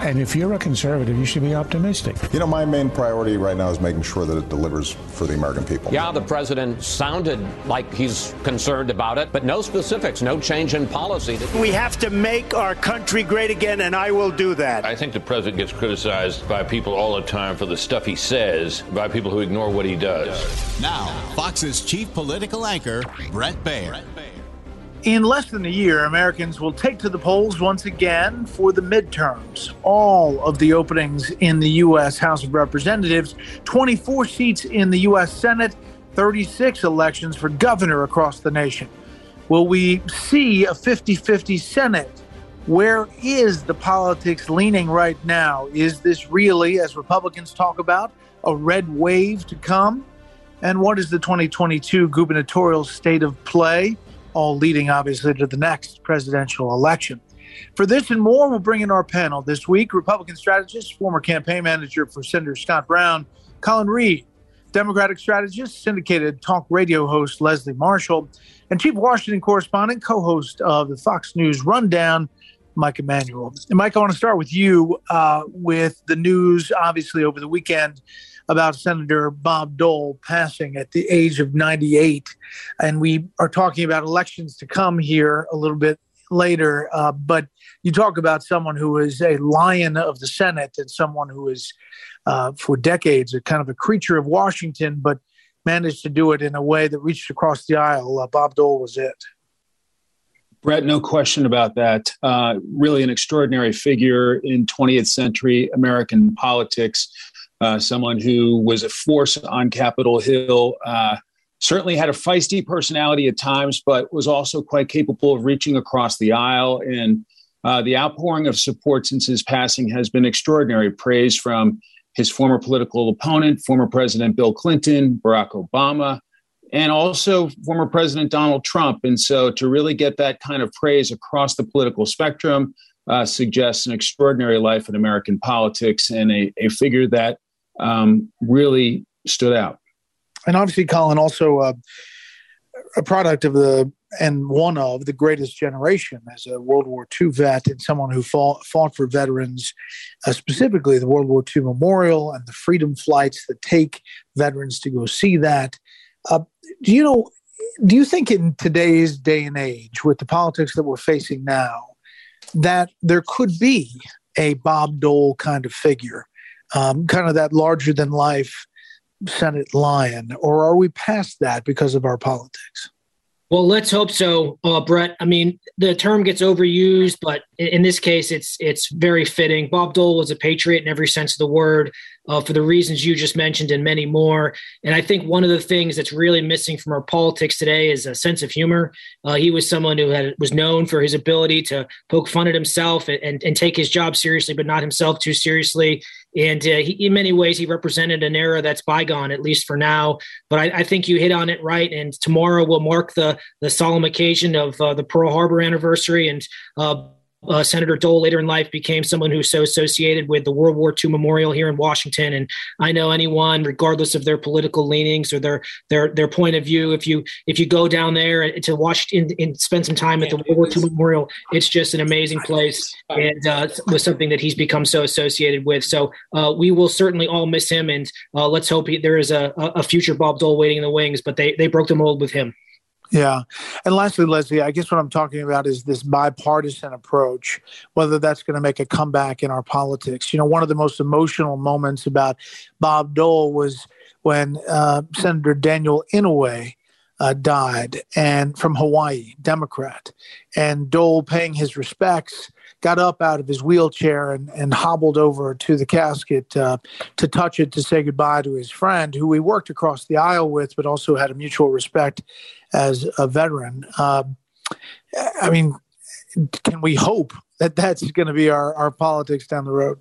And if you're a conservative, you should be optimistic. You know, my main priority right now is making sure that it delivers for the American people. Yeah, the president sounded like he's concerned about it, but no specifics, no change in policy. We have to make our country great again, and I will do that. I think the president gets criticized by people all the time for the stuff he says, by people who ignore what he does. Now, Fox's chief political anchor, Bret Baier. In less than a year, Americans will take to the polls once again for the midterms. All of the openings in the U.S. House of Representatives, 24 seats in the U.S. Senate, 36 elections for governor across the nation. Will we see a 50 50 Senate? Where is the politics leaning right now? Is this really, as Republicans talk about, a red wave to come? And what is the 2022 gubernatorial state of play? All leading obviously to the next presidential election. For this and more, we'll bring in our panel this week Republican strategist, former campaign manager for Senator Scott Brown, Colin Reed, Democratic strategist, syndicated talk radio host Leslie Marshall, and chief Washington correspondent, co host of the Fox News Rundown, Mike Emanuel. And Mike, I want to start with you uh, with the news, obviously, over the weekend about Senator Bob Dole passing at the age of 98. And we are talking about elections to come here a little bit later. Uh, but you talk about someone who is a lion of the Senate and someone who is, uh, for decades, a kind of a creature of Washington, but managed to do it in a way that reached across the aisle. Uh, Bob Dole was it. Brett, no question about that. Uh, really, an extraordinary figure in 20th century American politics uh, someone who was a force on Capitol Hill. Uh, certainly had a feisty personality at times, but was also quite capable of reaching across the aisle. And uh, the outpouring of support since his passing has been extraordinary. Praise from his former political opponent, former President Bill Clinton, Barack Obama, and also former President Donald Trump. And so to really get that kind of praise across the political spectrum uh, suggests an extraordinary life in American politics and a, a figure that um, really stood out. And obviously, Colin, also uh, a product of the and one of the greatest generation as a World War II vet and someone who fought, fought for veterans, uh, specifically the World War II Memorial and the freedom flights that take veterans to go see that. Uh, do you know? Do you think in today's day and age, with the politics that we're facing now, that there could be a Bob Dole kind of figure um, kind of that larger than life Senate lion, or are we past that because of our politics? Well, let's hope so, uh, Bret. I mean, the term gets overused, but in this case, it's it's very fitting. Bob Dole was a patriot in every sense of the word uh, for the reasons you just mentioned and many more. And I think one of the things that's really missing from our politics today is a sense of humor. Uh, he was someone who had, was known for his ability to poke fun at himself and, and, and take his job seriously, but not himself too seriously. And uh, he, in many ways, he represented an era that's bygone, at least for now. But I, I, think you hit on it right. And tomorrow will mark the the solemn occasion of uh, the Pearl Harbor anniversary, and uh, Senator Dole later in life became someone who's so associated with the World War II Memorial here in Washington. And I know anyone, regardless of their political leanings or their their their point of view, if you if you go down there to Washington and spend some time at the World War II Memorial, it's just an amazing place and uh, was something that he's become so associated with. So uh, we will certainly all miss him, and uh, let's hope he, there is a, a future Bob Dole waiting in the wings. But they they broke the mold with him. Yeah. And lastly, Leslie, I guess what I'm talking about is this bipartisan approach, whether that's going to make a comeback in our politics. You know, one of the most emotional moments about Bob Dole was when uh, Senator Daniel Inouye uh, died, and from Hawaii, Democrat, and Dole, paying his respects, got up out of his wheelchair and, and hobbled over to the casket uh, to touch it to say goodbye to his friend, who he worked across the aisle with, but also had a mutual respect as a veteran. Uh, I mean, can we hope that that's going to be our, our politics down the road?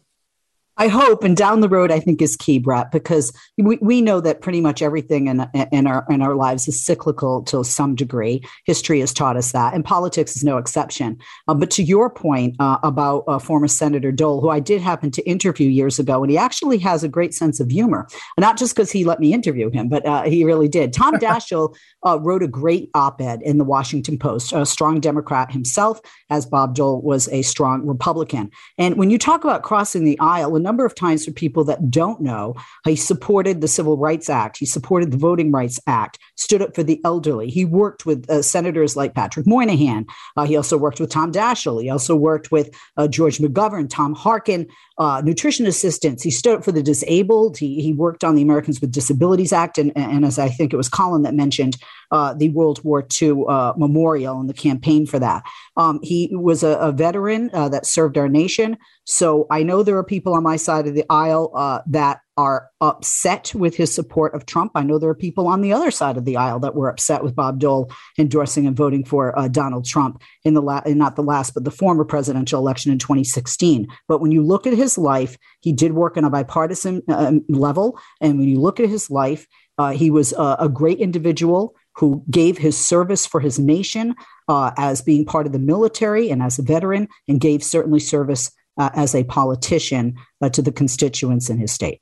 I hope, and down the road, I think is key, Brett, because we, we know that pretty much everything in, in our in our lives is cyclical to some degree. History has taught us that, and politics is no exception. Uh, but to your point uh, about uh, former Senator Dole, who I did happen to interview years ago, and he actually has a great sense of humor, not just because he let me interview him, but uh, he really did. Tom Daschle uh, wrote a great op-ed in the Washington Post, a strong Democrat himself, as Bob Dole was a strong Republican. And when you talk about crossing the aisle, number of times for people that don't know, he supported the Civil Rights Act. He supported the Voting Rights Act, stood up for the elderly. He worked with uh, senators like Patrick Moynihan. Uh, he also worked with Tom Daschle. He also worked with uh, George McGovern, Tom Harkin, uh, nutrition assistants. He stood up for the disabled. He, he worked on the Americans with Disabilities Act. And, and as I think it was Colin that mentioned, uh, the World War II uh, memorial and the campaign for that. Um, he was a, a veteran that served our nation. So I know there are people on my side of the aisle that are upset with his support of Trump. I know there are people on the other side of the aisle that were upset with Bob Dole endorsing and voting for uh, Donald Trump in the la- not the last, but the former presidential election in 2016. But when you look at his life, he did work on a bipartisan uh, level, and when you look at his life, uh, he was a great individual who gave his service for his nation uh, as being part of the military and as a veteran, and gave certainly service uh, as a politician uh, to the constituents in his state.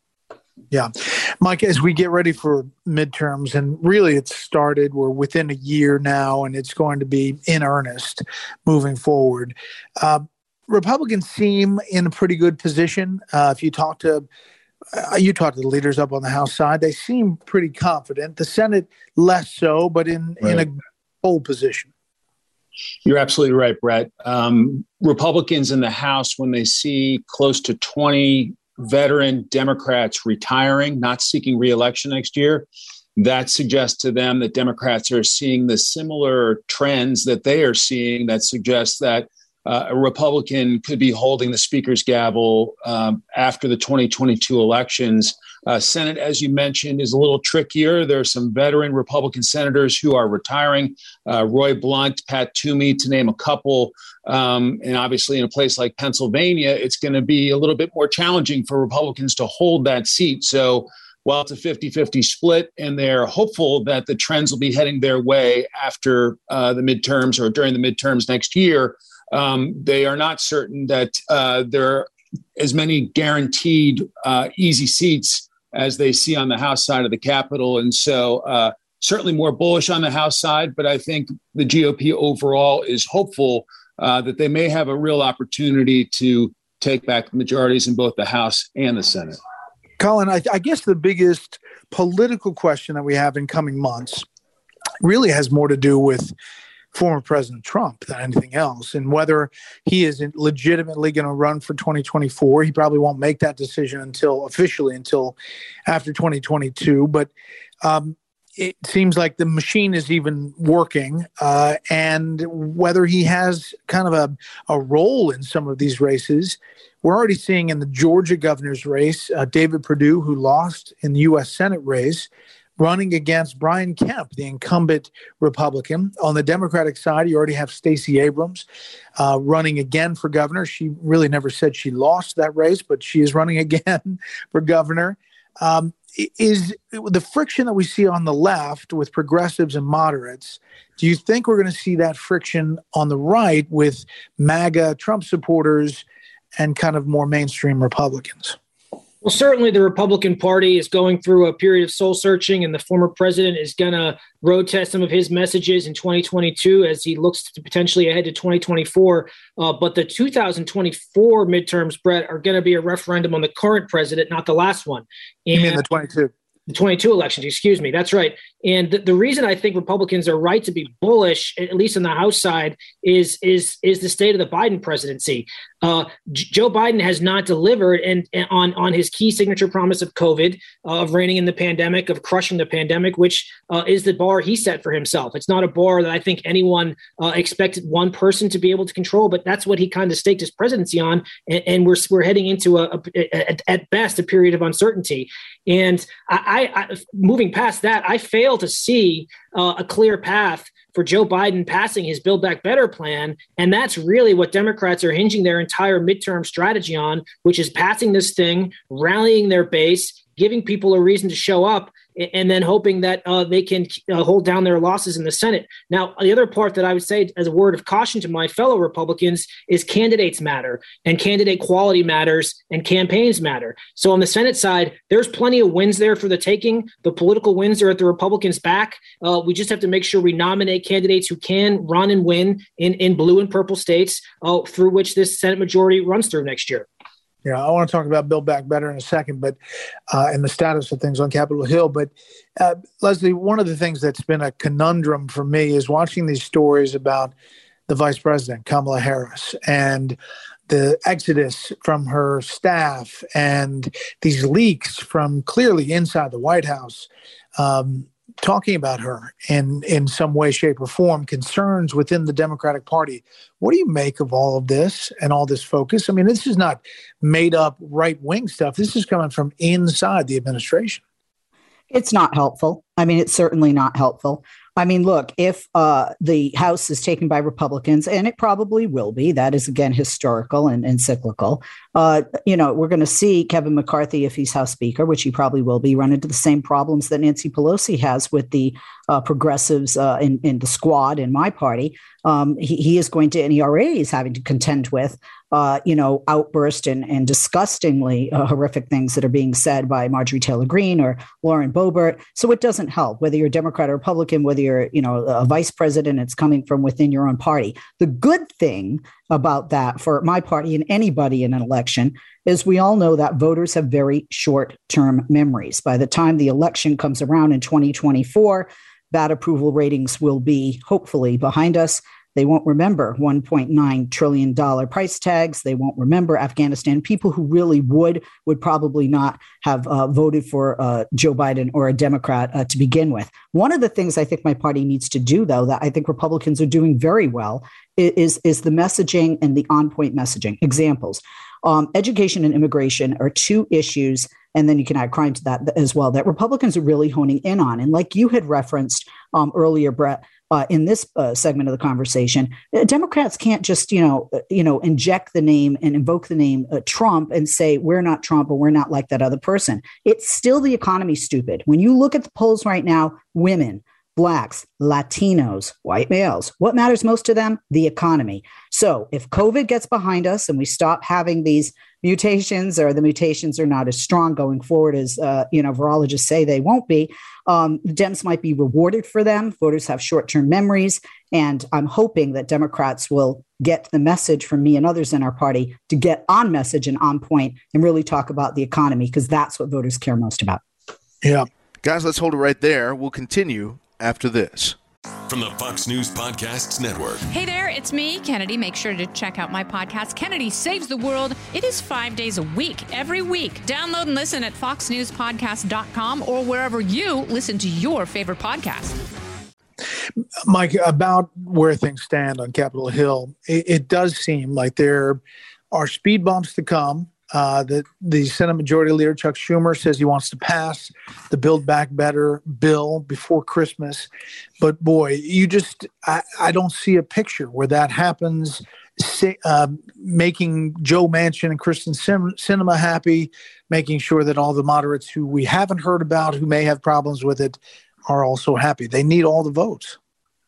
Yeah. Mike, as we get ready for midterms, and really it's started, we're within a year now, and it's going to be in earnest moving forward. Uh, Republicans seem in a pretty good position. Uh, if you talk to uh, you talk to the leaders up on the House side, they seem pretty confident. The Senate less so, but in right. in a pole position. You're absolutely right, Brett. Um, Republicans in the House, when they see close to 20 veteran Democrats retiring, not seeking reelection next year, that suggests to them that Democrats are seeing the similar trends that they are seeing that suggests that uh, a Republican could be holding the speaker's gavel um, after the 2022 elections. Uh, Senate, as you mentioned, is a little trickier. There are some veteran Republican senators who are retiring. Uh, Roy Blunt, Pat Toomey, to name a couple. Um, and obviously, in a place like Pennsylvania, it's going to be a little bit more challenging for Republicans to hold that seat. So, while it's a 50 50 split, and they're hopeful that the trends will be heading their way after uh, the midterms or during the midterms next year, um, they are not certain that uh, there are as many guaranteed uh, easy seats as they see on the House side of the Capitol. And so, uh, certainly more bullish on the House side, but I think the GOP overall is hopeful uh, that they may have a real opportunity to take back majorities in both the House and the Senate. Colin, I, I guess the biggest political question that we have in coming months really has more to do with former President Trump than anything else. And whether he is legitimately going to run for 2024, he probably won't make that decision until officially until after 2022. But um, it seems like the machine is even working, uh, and whether he has kind of a, a role in some of these races. We're already seeing in the Georgia governor's race, uh, David Perdue, who lost in the U.S. Senate race, running against Brian Kemp, the incumbent Republican. On the Democratic side, you already have Stacey Abrams uh, running again for governor. She really never said she lost that race, but she is running again for governor. Um, is the friction that we see on the left with progressives and moderates? Do you think we're going to see that friction on the right with MAGA Trump supporters and kind of more mainstream Republicans? Well, certainly the Republican Party is going through a period of soul searching, and the former president is going to road test some of his messages in 2022 as he looks to potentially ahead to 2024. Uh, but the 2024 midterms, Brett, are going to be a referendum on the current president, not the last one. And, you mean the 22? The 22 elections, excuse me. That's right. And the, the, reason I think Republicans are right to be bullish, at least on the House side, is is is the state of the Biden presidency. Uh, J- Joe Biden has not delivered and, and, on on his key signature promise of COVID, uh, of reining in the pandemic, of crushing the pandemic, which uh, is the bar he set for himself. It's not a bar that I think anyone uh, expected one person to be able to control, but that's what he kind of staked his presidency on. And, and we're we're heading into a, a, a, at best a period of uncertainty. And I, I, I moving past that, I fail to see uh, a clear path for Joe Biden passing his Build Back Better plan. And that's really what Democrats are hinging their entire midterm strategy on, which is passing this thing, rallying their base, giving people a reason to show up and then hoping that uh, they can uh, hold down their losses in the Senate. Now, the other part that I would say as a word of caution to my fellow Republicans is candidates matter and candidate quality matters and campaigns matter. So on the Senate side, there's plenty of wins there for the taking. The political wins are at the Republicans' back. Uh, we just have to make sure we nominate candidates who can run and win in, in blue and purple states uh, through which this Senate majority runs through next year. Yeah, I want to talk about Build Back Better in a second, but uh, and the status of things on Capitol Hill. But uh, Leslie, one of the things that's been a conundrum for me is watching these stories about the Vice President Kamala Harris and the exodus from her staff and these leaks from clearly inside the White House. Um, talking about her in in some way shape or form concerns within the democratic party. What do you make of all of this and all this focus? I mean this is not made up right wing stuff. This is coming from inside the administration. It's not helpful. I mean it's certainly not helpful I mean, look, if uh, the House is taken by Republicans, and it probably will be, that is again historical and, and cyclical. Uh, you know, we're going to see Kevin McCarthy, if he's House Speaker, which he probably will be, run into the same problems that Nancy Pelosi has with the uh, progressives uh, in, in the squad in my party. Um, he, he, is going to, and he already is having to contend with uh, you know, outburst and, and disgustingly uh, horrific things that are being said by Marjorie Taylor Greene or Lauren Boebert. So it doesn't help whether you're Democrat or Republican, whether you're, you know, a vice president, it's coming from within your own party. The good thing about that for my party and anybody in an election is we all know that voters have very short term memories. By the time the election comes around in 2024, bad approval ratings will be hopefully behind us. They won't remember $1.9 trillion price tags. They won't remember Afghanistan. People who really would, would probably not have uh, voted for uh, Joe Biden or a Democrat uh, to begin with. One of the things I think my party needs to do, though, that I think Republicans are doing very well, is, is the messaging and the on point messaging. Examples. Um, education and immigration are two issues, and then you can add crime to that as well, that Republicans are really honing in on. And like you had referenced um, earlier, Brett, uh, in this uh, segment of the conversation. Uh, Democrats can't just, you know, uh, you know, inject the name and invoke the name uh, Trump and say we're not Trump or we're not like that other person. It's still the economy, stupid. When you look at the polls right now, women, blacks, Latinos, white males. What matters most to them? The economy. So if COVID gets behind us and we stop having these mutations or the mutations are not as strong going forward as uh, you know virologists say they won't be um, dems might be rewarded for them voters have short-term memories and i'm hoping that democrats will get the message from me and others in our party to get on message and on point and really talk about the economy because that's what voters care most about yeah guys let's hold it right there we'll continue after this from the Fox News Podcasts Network. Hey there, it's me, Kennedy. Make sure to check out my podcast, Kennedy Saves the World. It is five days a week, every week. Download and listen at foxnewspodcast.com or wherever you listen to your favorite podcast. Mike, about where things stand on Capitol Hill, it, it does seem like there are speed bumps to come uh, the, the Senate Majority Leader Chuck Schumer says he wants to pass the Build Back Better bill before Christmas. But boy, you just, I, I don't see a picture where that happens. Uh, making Joe Manchin and Kyrsten Sinema happy, making sure that all the moderates who we haven't heard about who may have problems with it are also happy. They need all the votes.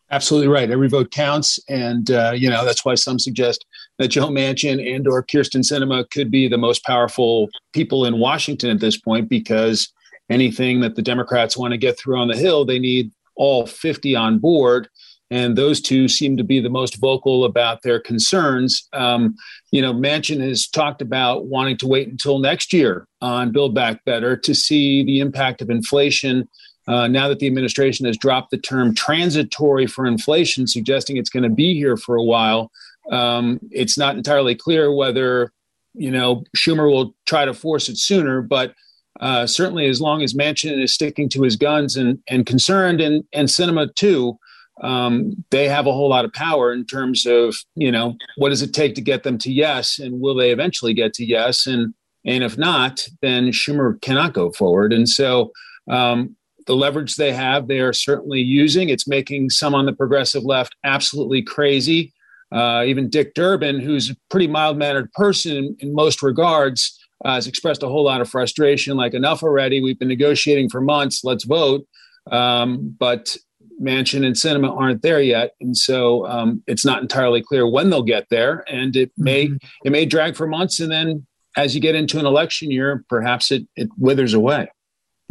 Absolutely right. Every vote counts, and uh, you know that's why some suggest that Joe Manchin and or Kyrsten Sinema could be the most powerful people in Washington at this point because anything that the Democrats want to get through on the Hill, they need all 50 on board. and those two seem to be the most vocal about their concerns. Um, you know, Manchin has talked about wanting to wait until next year on Build Back Better to see the impact of inflation. Uh, now that the administration has dropped the term transitory for inflation, suggesting it's going to be here for a while, um, it's not entirely clear whether you know Schumer will try to force it sooner, but uh, certainly as long as Manchin is sticking to his guns and and concerned, and and Sinema too, um, they have a whole lot of power in terms of you know what does it take to get them to yes, and will they eventually get to yes, and and if not, then Schumer cannot go forward, and so. Um, the leverage they have, they are certainly using. It's making some on the progressive left absolutely crazy. Uh, even Dick Durbin, who's a pretty mild mannered person in, in most regards, uh, has expressed a whole lot of frustration like, enough already. We've been negotiating for months. Let's vote. Um, but Manchin and Sinema aren't there yet, and so um, it's not entirely clear when they'll get there, and it may mm-hmm. it may drag for months, and then as you get into an election year, perhaps it it withers away.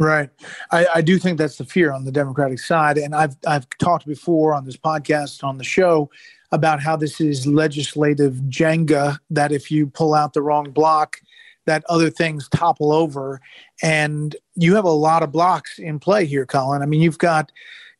Right, I, I do think that's the fear on the Democratic side, and I've I've talked before on this podcast on the show about how this is legislative Jenga. That if you pull out the wrong block, that other things topple over, and you have a lot of blocks in play here, Colin. I mean, you've got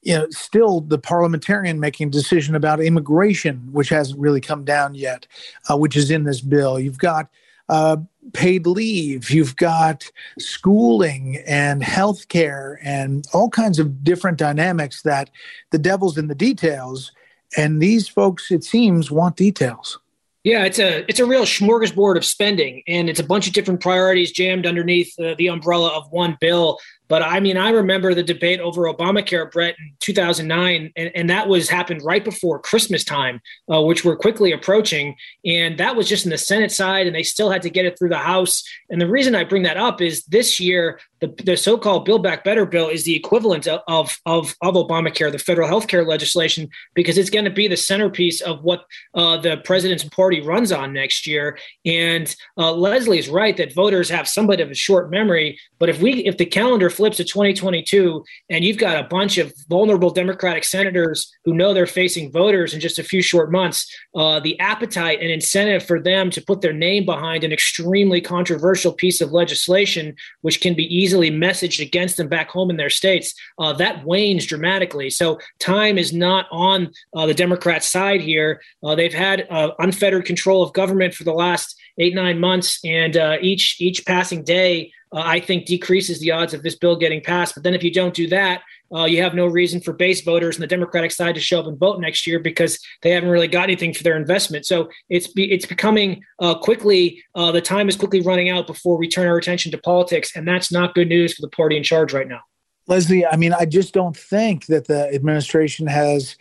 you know, still the parliamentarian making a decision about immigration, which hasn't really come down yet, uh, which is in this bill. You've got uh, paid leave, you've got schooling and healthcare and all kinds of different dynamics that the devil's in the details. And these folks, it seems, want details. Yeah, it's a it's a real smorgasbord of spending, and it's a bunch of different priorities jammed underneath uh, the umbrella of one bill. But I mean, I remember the debate over Obamacare, Brett, in 2009, and, and that was happened right before Christmas time, uh, which we're quickly approaching. And that was just in the Senate side, and they still had to get it through the House. And the reason I bring that up is this year, the, the so-called Build Back Better bill is the equivalent of, of, of, Obamacare, the federal health care legislation, because it's going to be the centerpiece of what uh, the president's party runs on next year. And uh, Leslie is right that voters have somewhat of a short memory. But if we if the calendar flips to 2022 and you've got a bunch of vulnerable Democratic senators who know they're facing voters in just a few short months, uh, the appetite and incentive for them to put their name behind an extremely controversial piece of legislation, which can be easily messaged against them back home in their states, uh, that wanes dramatically. So time is not on uh, the Democrat side here. Uh, they've had uh, unfettered control of government for the last eight nine months, and uh, each each passing day uh, I think decreases the odds of this bill getting passed. But then if you don't do that, uh, you have no reason for base voters on the Democratic side to show up and vote next year because they haven't really got anything for their investment. So it's be, it's becoming uh, quickly uh, the time is quickly running out before we turn our attention to politics, and that's not good news for the party in charge right now. Leslie, I mean, I just don't think that the administration has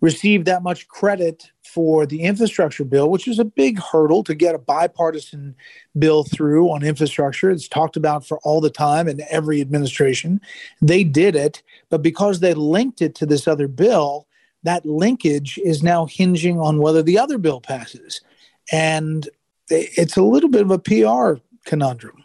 received that much credit for the infrastructure bill, which is a big hurdle to get a bipartisan bill through on infrastructure. It's talked about for all the time in every administration. They did it, but because they linked it to this other bill, that linkage is now hinging on whether the other bill passes. And it's a little bit of a PR conundrum.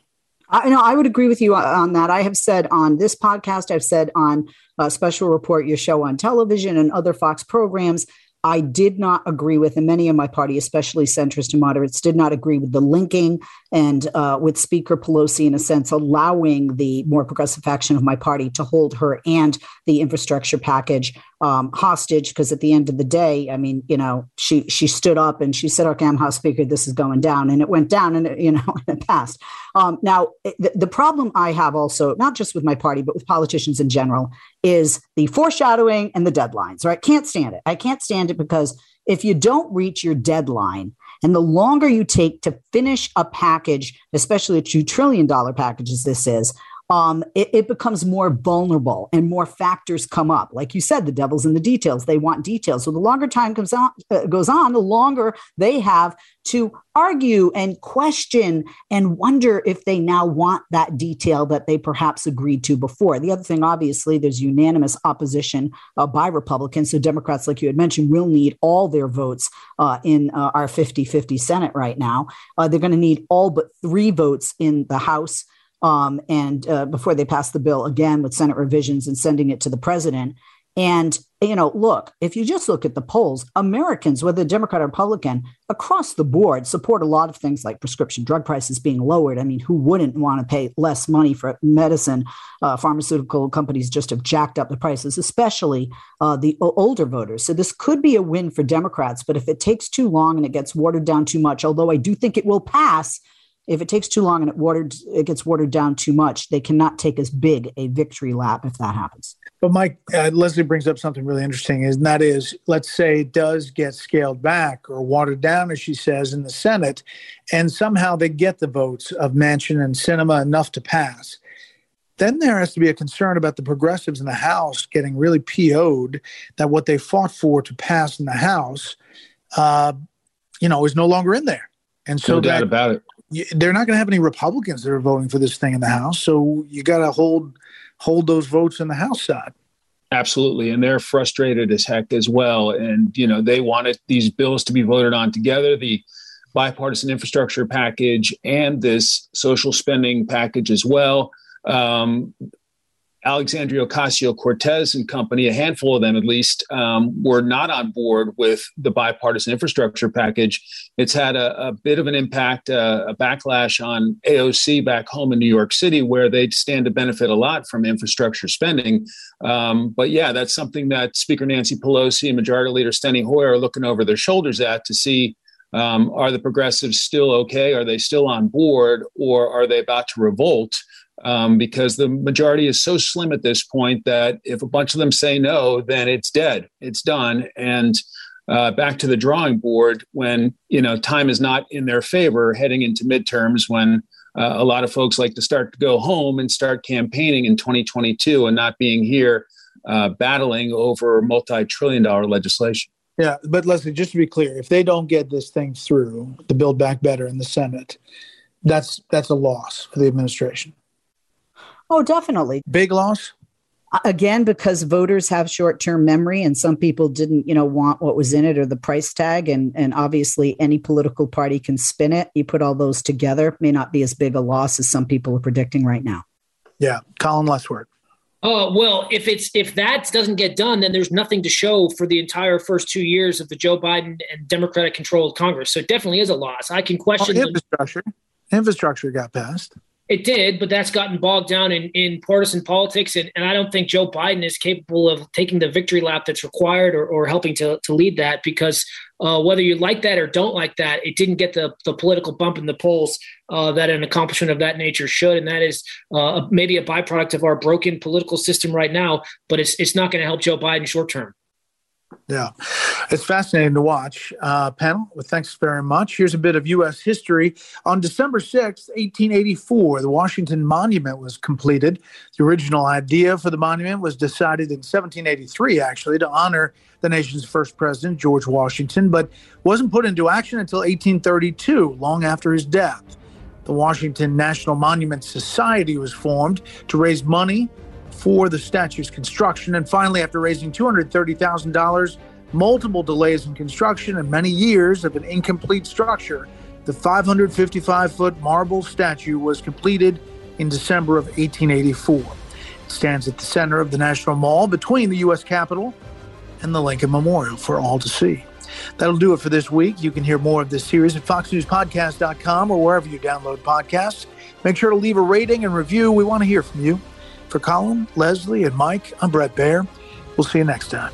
I know I would agree with you on that. I have said on this podcast, I've said on a special report, your show on television, and other Fox programs I did not agree with, and many of my party, especially centrist and moderates, did not agree with the linking and uh, with Speaker Pelosi, in a sense, allowing the more progressive faction of my party to hold her and the infrastructure package um, hostage. Because at the end of the day, I mean, you know, she she stood up and she said, "Okay, I'm House Speaker. This is going down," and it went down, and it, you know, it passed. Um, now, the, the problem I have also, not just with my party, but with politicians in general, is the foreshadowing and the deadlines. Right? Can't stand it. I can't stand it because if you don't reach your deadline and the longer you take to finish a package, especially a $2 trillion package as this is, um, it, it, becomes more vulnerable and more factors come up. Like you said, the devil's in the details. They want details. So the longer time comes on, uh, goes on, the longer they have to argue and question and wonder if they now want that detail that they perhaps agreed to before. The other thing, obviously, there's unanimous opposition uh, by Republicans. So Democrats, like you had mentioned, will need all their votes uh, in uh, our 50 50 Senate right now. Uh, they're going to need all but three votes in the House um, and uh, before they pass the bill again with Senate revisions and sending it to the president. And, you know, look, if you just look at the polls, Americans, whether Democrat or Republican, across the board support a lot of things like prescription drug prices being lowered. I mean, who wouldn't want to pay less money for medicine? Uh, pharmaceutical companies just have jacked up the prices, especially uh, the older voters. So this could be a win for Democrats. But if it takes too long and it gets watered down too much, although I do think it will pass, if it takes too long and it watered it gets watered down too much, they cannot take as big a victory lap if that happens. But Mike uh, Leslie brings up something really interesting, and that is, let's say it does get scaled back or watered down, as she says, in the Senate, and somehow they get the votes of Manchin and Sinema enough to pass. Then there has to be a concern about the progressives in the House getting really PO'd that what they fought for to pass in the House, uh, you know, is no longer in there. And so no doubt that, about it they're not going to have any Republicans that are voting for this thing in the House. So you got to hold hold those votes in the House side. Absolutely, and they're frustrated as heck as well. And you know they wanted these bills to be voted on together. The bipartisan infrastructure package and this social spending package as well. Um, Alexandria Ocasio Cortez and company, a handful of them at least, um, were not on board with the bipartisan infrastructure package. It's had a, a bit of an impact, uh, a backlash on AOC back home in New York City, where they stand to benefit a lot from infrastructure spending. Um, but yeah, that's something that Speaker Nancy Pelosi and Majority Leader Steny Hoyer are looking over their shoulders at to see um, are the progressives still okay? Are they still on board, or are they about to revolt? Um, because the majority is so slim at this point that if a bunch of them say no, then it's dead, it's done, and uh, back to the drawing board when you know time is not in their favor heading into midterms when uh, a lot of folks like to start to go home and start campaigning in 2022 and not being here uh, battling over multi-trillion dollar legislation. Yeah, but Leslie, just to be clear, if they don't get this thing through, the Build Back Better in the Senate, that's that's a loss for the administration. Oh, definitely. Big loss? Again, because voters have short term memory and some people didn't, you know, want what was in it or the price tag. And, and obviously, any political party can spin it. You put all those together, may not be as big a loss as some people are predicting right now. Yeah. Colin Lesword. Oh uh, well, if it's if that doesn't get done, then there's nothing to show for the entire first two years of the Joe Biden and Democratic controlled Congress. So it definitely is a loss. I can question oh, infrastructure. The- infrastructure got passed. It did, but that's gotten bogged down in, in partisan politics. And, and I don't think Joe Biden is capable of taking the victory lap that's required or, or helping to, to lead that because uh, whether you like that or don't like that, it didn't get the, the political bump in the polls uh, that an accomplishment of that nature should. And that is uh, maybe a byproduct of our broken political system right now, but it's, it's not going to help Joe Biden short term. Yeah, it's fascinating to watch. Uh, panel, well, thanks very much. Here's a bit of U.S. history. On December 6, 1884, the Washington Monument was completed. The original idea for the monument was decided in 1783, actually, to honor the nation's first president, George Washington, but wasn't put into action until 1832, long after his death. The Washington National Monument Society was formed to raise money for the statue's construction. And finally, after raising $230,000, multiple delays in construction, and many years of an incomplete structure, the 555 foot marble statue was completed in December of 1884. It stands at the center of the National Mall between the U.S. Capitol and the Lincoln Memorial for all to see. That'll do it for this week. You can hear more of this series at foxnewspodcast.com or wherever you download podcasts. Make sure to leave a rating and review. We want to hear from you. For Colin, Leslie, and Mike, I'm Bret Baier. We'll see you next time.